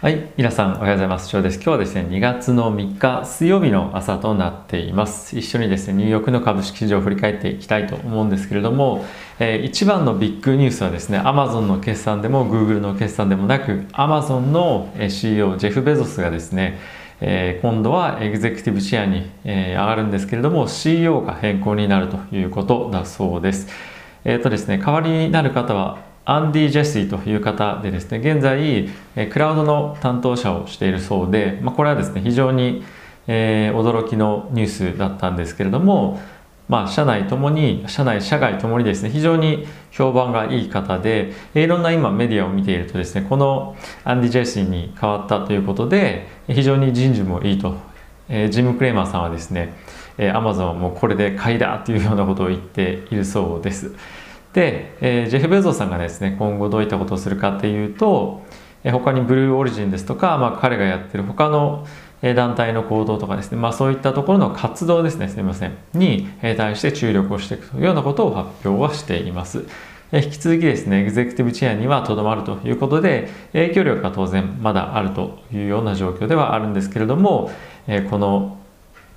はい、皆さんおはようございます。翔です。今日はですね、2月の3日水曜日の朝となっています。一緒にですね、ニューヨークの株式市場を振り返っていきたいと思うんですけれども、えー、一番のビッグニュースはですね、Amazon の決算でも Google の決算でもなく、Amazon の CEO ジェフ・ベゾスがですね、えー、今度はエグゼクティブチェアに、えー、上がるんですけれども CEO が変更になるということだそうです。えっ、とですね、代わりになる方はアンディ・ジェシーという方でですね現在クラウドの担当者をしているそうで、まあ、これはですね非常に、えー、驚きのニュースだったんですけれども、まあ、社内ともに社内社外ともにですね非常に評判がいい方でいろんな今メディアを見ているとですねこのアンディ・ジェシーに変わったということで非常に人事もいいと、えー、ジム・クレーマーさんはですねアマゾンはもこれで買いだというようなことを言っているそうです。で、えー、ジェフ・ベゾーさんがですね今後どういったことをするかっていうと、えー、他にブルーオリジンですとか、まあ、彼がやってる他の団体の行動とかですね、まあ、そういったところの活動ですねすみませんに対して注力をしていくというようなことを発表はしています。引き続きですねエグゼクティブチェアにはとどまるということで影響力が当然まだあるというような状況ではあるんですけれどもこの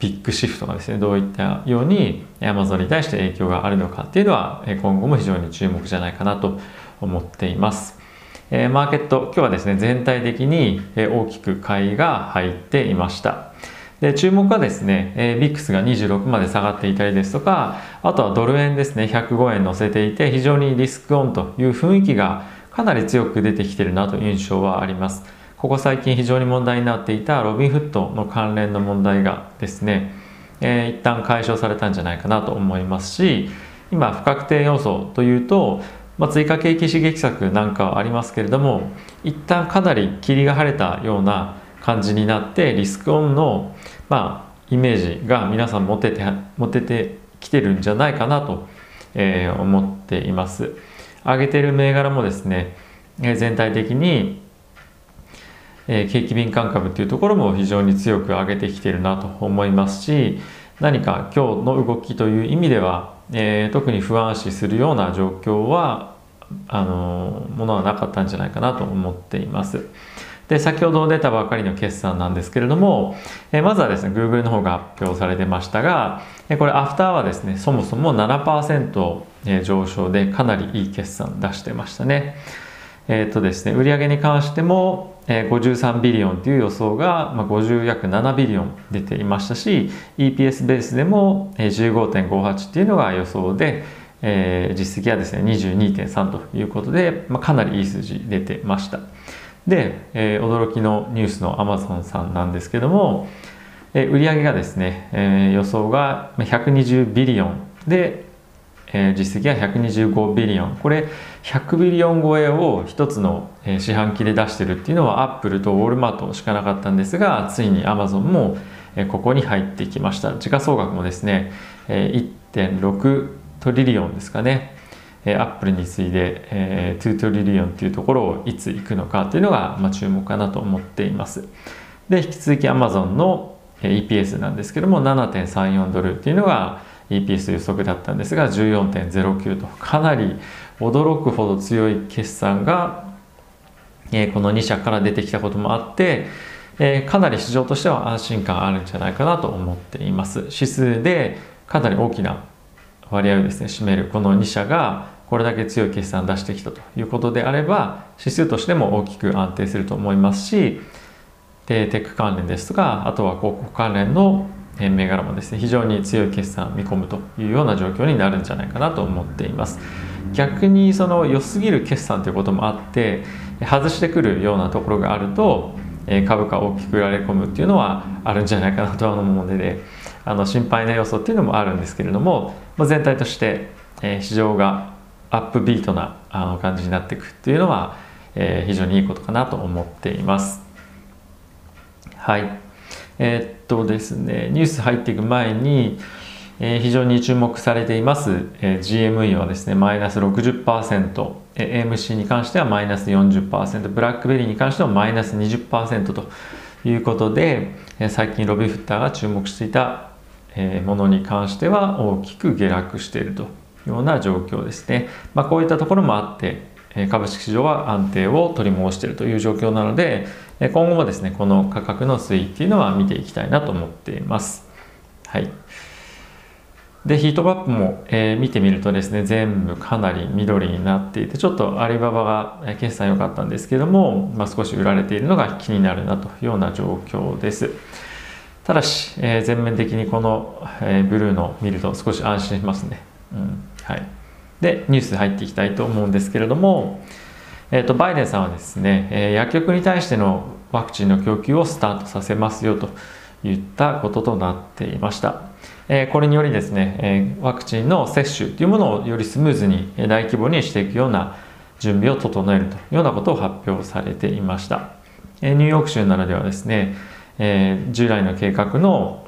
ビッグシフトがですねどういったように Amazon に対して影響があるのかっていうのは今後も非常に注目じゃないかなと思っています。マーケット今日はですね全体的に大きく買いが入っていました。で注目はですね、えビックスが26まで下がっていたりですとかあとはドル円ですね105円乗せていて非常にリスクオンという雰囲気がかなり強く出てきてるなという印象はあります。ここ最近非常に問題になっていたロビンフットの関連の問題がですね、えー、一旦解消されたんじゃないかなと思いますし今不確定要素というと、まあ、追加景気刺激策なんかはありますけれども一旦かなり霧が晴れたような感じになってリスクオンの、まあ、イメージが皆さん持てて持ててきてるんじゃないかなと、えー、思っています。上げてる銘柄もですねえ全体的にえ、景気敏感株っていうところも非常に強く上げてきてるなと思いますし何か今日の動きという意味では、えー、特に不安視するような状況はあのものはなかったんじゃないかなと思っています。で先ほど出たばかりの決算なんですけれども、えまずはですね Google の方が発表されてましたが、えこれアフターはですねそもそも7%上昇でかなりいい決算出してましたね。えっ、ー、とですね売上に関しても53ビリオンという予想がまあ50約7ビリオン出ていましたし EPS ベースでも15.58っていうのが予想で、えー、実績はですね22.3ということで、まあ、かなりいい数字出てました。で、えー、驚きのニュースのアマゾンさんなんですけども、えー、売上がですね、えー、予想が120 billion でえー、実績は125 billion。これ100 billion 超えを一つの四半期で出してるっていうのはアップルとウォールマートしかなかったんですがついにアマゾンもここに入ってきました。時価総額もですね1.6トリリオンですかねアップルに次いで2トリリオンっていうところをいつ行くのかというのが注目かなと思っています。で引き続きアマゾンの EPS なんですけども7.34ドルっていうのが EPS 予測だったんですが14.09とかなり驚くほど強い決算が、えこの2社から出てきたこともあって、えかなり市場としては安心感あるんじゃないかなと思っています。指数でかなり大きな割合をですね占めるこの2社がこれだけ強い決算を出してきたということであれば指数としても大きく安定すると思いますしでテック関連ですとかあとは広告関連の銘柄もですね非常に強い決算を見込むというような状況になるんじゃないかなと思っています逆にその良すぎる決算ということもあって外してくるようなところがあると株価大きく売られ込むっていうのはあるんじゃないかなとは思うのであの心配な要素っていうのもあるんですけれどもま全体として市場がアップビートな感じになっていくっていうのは非常にいいことかなと思っています。はいえー、っとですね、ニュース入っていく前に、えー、非常に注目されています、え、GME はですね、マイナス60%、え、AMC に関してはマイナス40%、ブラックベリーに関してはマイナス20%ということで、え、最近ロビーフッターが注目していた、え、ものに関しては大きく下落しているというような状況ですね。まあ、こういったところもあって、株式市場は安定を取り戻しているという状況なので今後もですねこの価格の推移っていうのは見ていきたいなと思っています。はい。でヒートマップも、えー、見てみるとですね全部かなり緑になっていてちょっとアリババが決算良かったんですけども、まあ、少し売られているのが気になるなというような状況です。ただし、えー、全面的にこの、えー、ブルーの見ると少し安心しますね、うん。はい、でニュース入っていきたいと思うんですけれども、えーと、バイデンさんはですね、え、薬局に対してのワクチンの供給をスタートさせますよといったこととなっていましたえこれによりですね、えワクチンの接種というものをよりスムーズに大規模にしていくような準備を整えるというようなことを発表されていました。えニューヨーク州ならではですね、え従来の計画の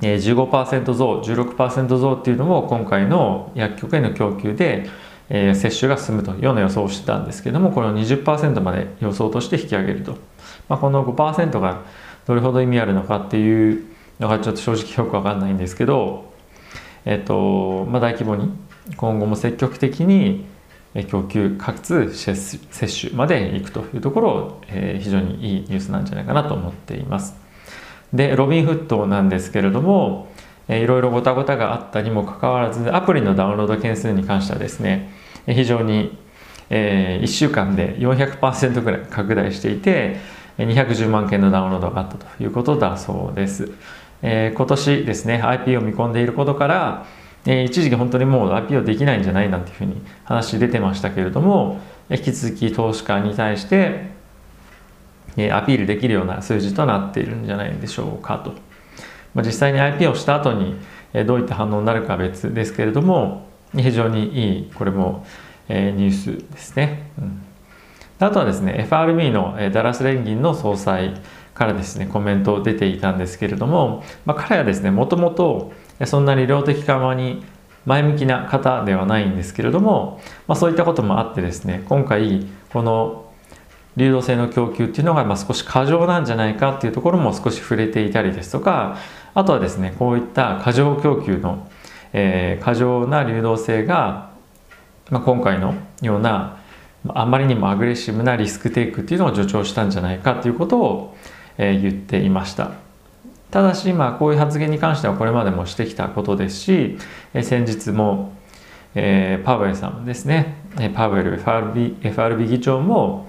15%増、16%増っていうのも今回の薬局への供給で、え接種が進むというような予想をしてたんですけども、これを20%まで予想として引き上げると。まあ、この5%がどれほど意味あるのかっていうだからちょっと正直よくわかんないんですけど、えっとまあ、大規模に今後も積極的に供給かつ接種までいくというところを、えー、非常にいいニュースなんじゃないかなと思っています。でロビンフットなんですけれども、えー、いろいろごたごたがあったにもかかわらずアプリのダウンロード件数に関してはですね非常に、えー、1週間で400%ぐらい拡大していて210万件のダウンロードがあったということだそうです。えー、今年ですね IP を見込んでいることから、えー、一時期本当にもう IP をできないんじゃないなんていうふうに話出てましたけれども引き続き投資家に対して、アピールできるような数字となっているんじゃないでしょうかと、まあ、実際に IP をした後に、どういった反応になるかは別ですけれども非常にいいこれも、ニュースですね、うん、あとはですね FRB の、ダラス連銀の総裁からですねコメント出ていたんですけれども、まあ、彼はですねもともとそんなに量的緩和に前向きな方ではないんですけれども、まあ、そういったこともあってですね今回この流動性の供給っていうのがまあ少し過剰なんじゃないかっていうところも少し触れていたりですとかあとはですねこういった過剰供給の、えー、過剰な流動性が、まあ、今回のようなあまりにもアグレッシブなリスクテイクっていうのを助長したんじゃないかということをえ言っていました。ただしまあこういう発言に関してはこれまでもしてきたことですし、え先日も、えー、パウエルさんですねパウエル FRB, FRB 議長も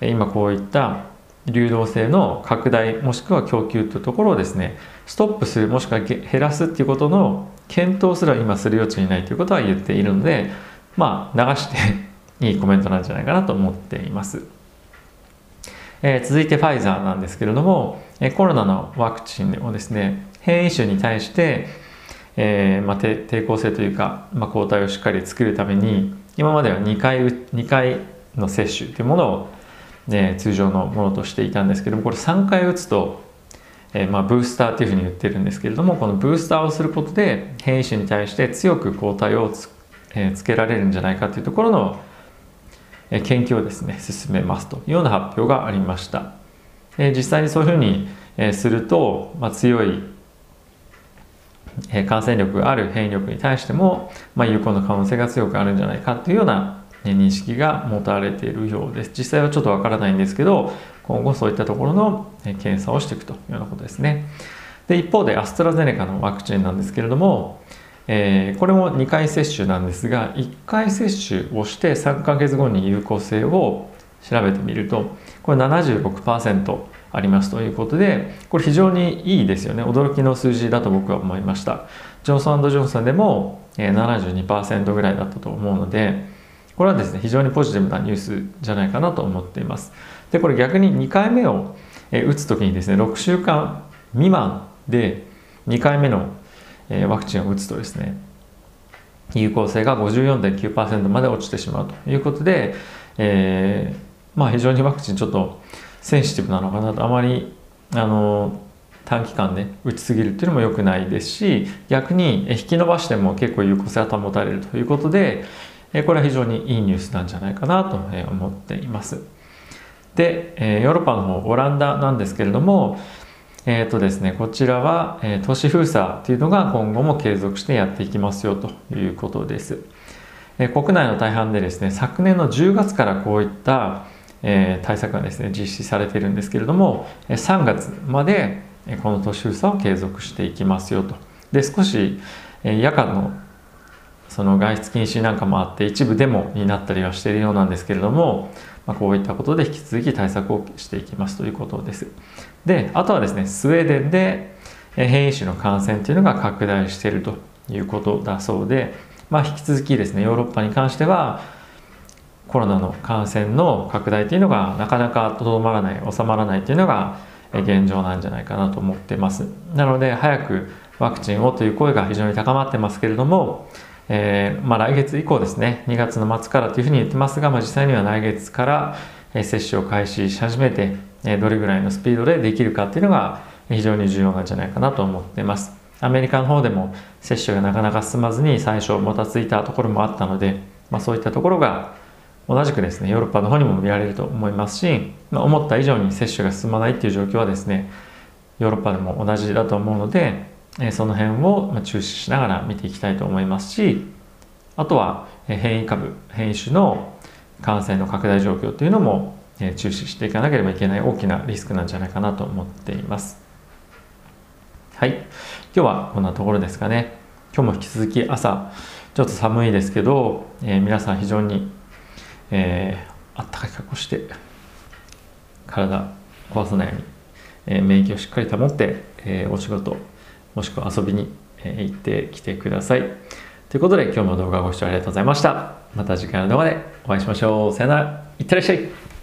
今こういった流動性の拡大もしくは供給というところをですねストップするもしくは減らすっていうことの検討すら今する余地にないということは言っているのでまあ流していいコメントなんじゃないかなと思っています。えー、続いてファイザーなんですけれども、えコロナのワクチンをですね変異種に対して、えーまあ、抵抗性というか、まあ、抗体をしっかり作るために今までは2回 ,2 回の接種というものを、ね、通常のものとしていたんですけどもこれ3回打つと、えーまあ、ブースターというふうに言ってるんですけれどもこのブースターをすることで変異種に対して強く抗体をつ,、えー、つけられるんじゃないかというところの研究をですね進めますというような発表がありました。え実際にそういうふうにすると、まあ、強い感染力がある変異力に対しても、まあ、有効な可能性が強くあるんじゃないかというような認識が持たれているようです。実際はちょっとわからないんですけど今後そういったところの検査をしていくというようなことですね。で一方でアストラゼネカのワクチンなんですけれどもえー、これも2回接種なんですが1回接種をして3ヶ月後に有効性を調べてみるとこれ76%ありますということでこれ非常にいいですよね。驚きの数字だと僕は思いました。ジョンソンジョンソンでも72%ぐらいだったと思うのでこれはですね非常にポジティブなニュースじゃないかなと思っています。でこれ逆に2回目を打つ時にですね6週間未満で2回目のワクチンを打つとですね有効性が54.9%まで落ちてしまうということで、えー、まあ非常にワクチンちょっとセンシティブなのかなとあまりあの短期間で打ちすぎるっていうのも良くないですし逆に引き伸ばしても結構有効性が保たれるということでこれは非常にいいニュースなんじゃないかなと思っています。でヨーロッパの方オランダなんですけれどもえ、ー、とですね、こちらは、え、都市封鎖というのが今後も継続してやっていきますよということです。え、国内の大半でですね、昨年の10月からこういった、え、対策がですね実施されているんですけれども3月までこの都市封鎖を継続していきますよとで少し夜間のその外出禁止なんかもあって一部デモになったりはしているようなんですけれども、まあ、こういったことで引き続き対策をしていきますということです。であとはですねスウェーデンで変異種の感染というのが拡大しているということだそうで、まあ、引き続きですねヨーロッパに関してはコロナの感染の拡大というのがなかなかとどまらない収まらないというのが現状なんじゃないかなと思ってます。なので早くワクチンをという声が非常に高まってますけれども、えー、まあ、来月以降ですね2月の末からというふうに言ってますが、まあ、実際には来月から接種を開始し始めてどれぐらいのスピードでできるかっていうのが非常に重要なんじゃないかなと思っています。アメリカの方でも接種がなかなか進まずに最初もたついたところもあったので、まあ、そういったところが同じくですねヨーロッパの方にも見られると思いますし、まあ、思った以上に接種が進まないっていう状況はですねヨーロッパでも同じだと思うのでその辺を注視しながら見ていきたいと思いますしあとは変異株変異種の感染の拡大状況というのも注視していかなければいけない大きなリスクなんじゃないかなと思っています。はい。今日はこんなところですかね。今日も引き続き朝ちょっと寒いですけど、えー、皆さん非常に、えー、あったかい格好して体壊さないように、えー、免疫をしっかり保って、え、お仕事もしくは遊びに行ってきてください。ということで今日も動画をご視聴ありがとうございました。また次回の動画でお会いしましょう。さよなら。いってらっしゃい。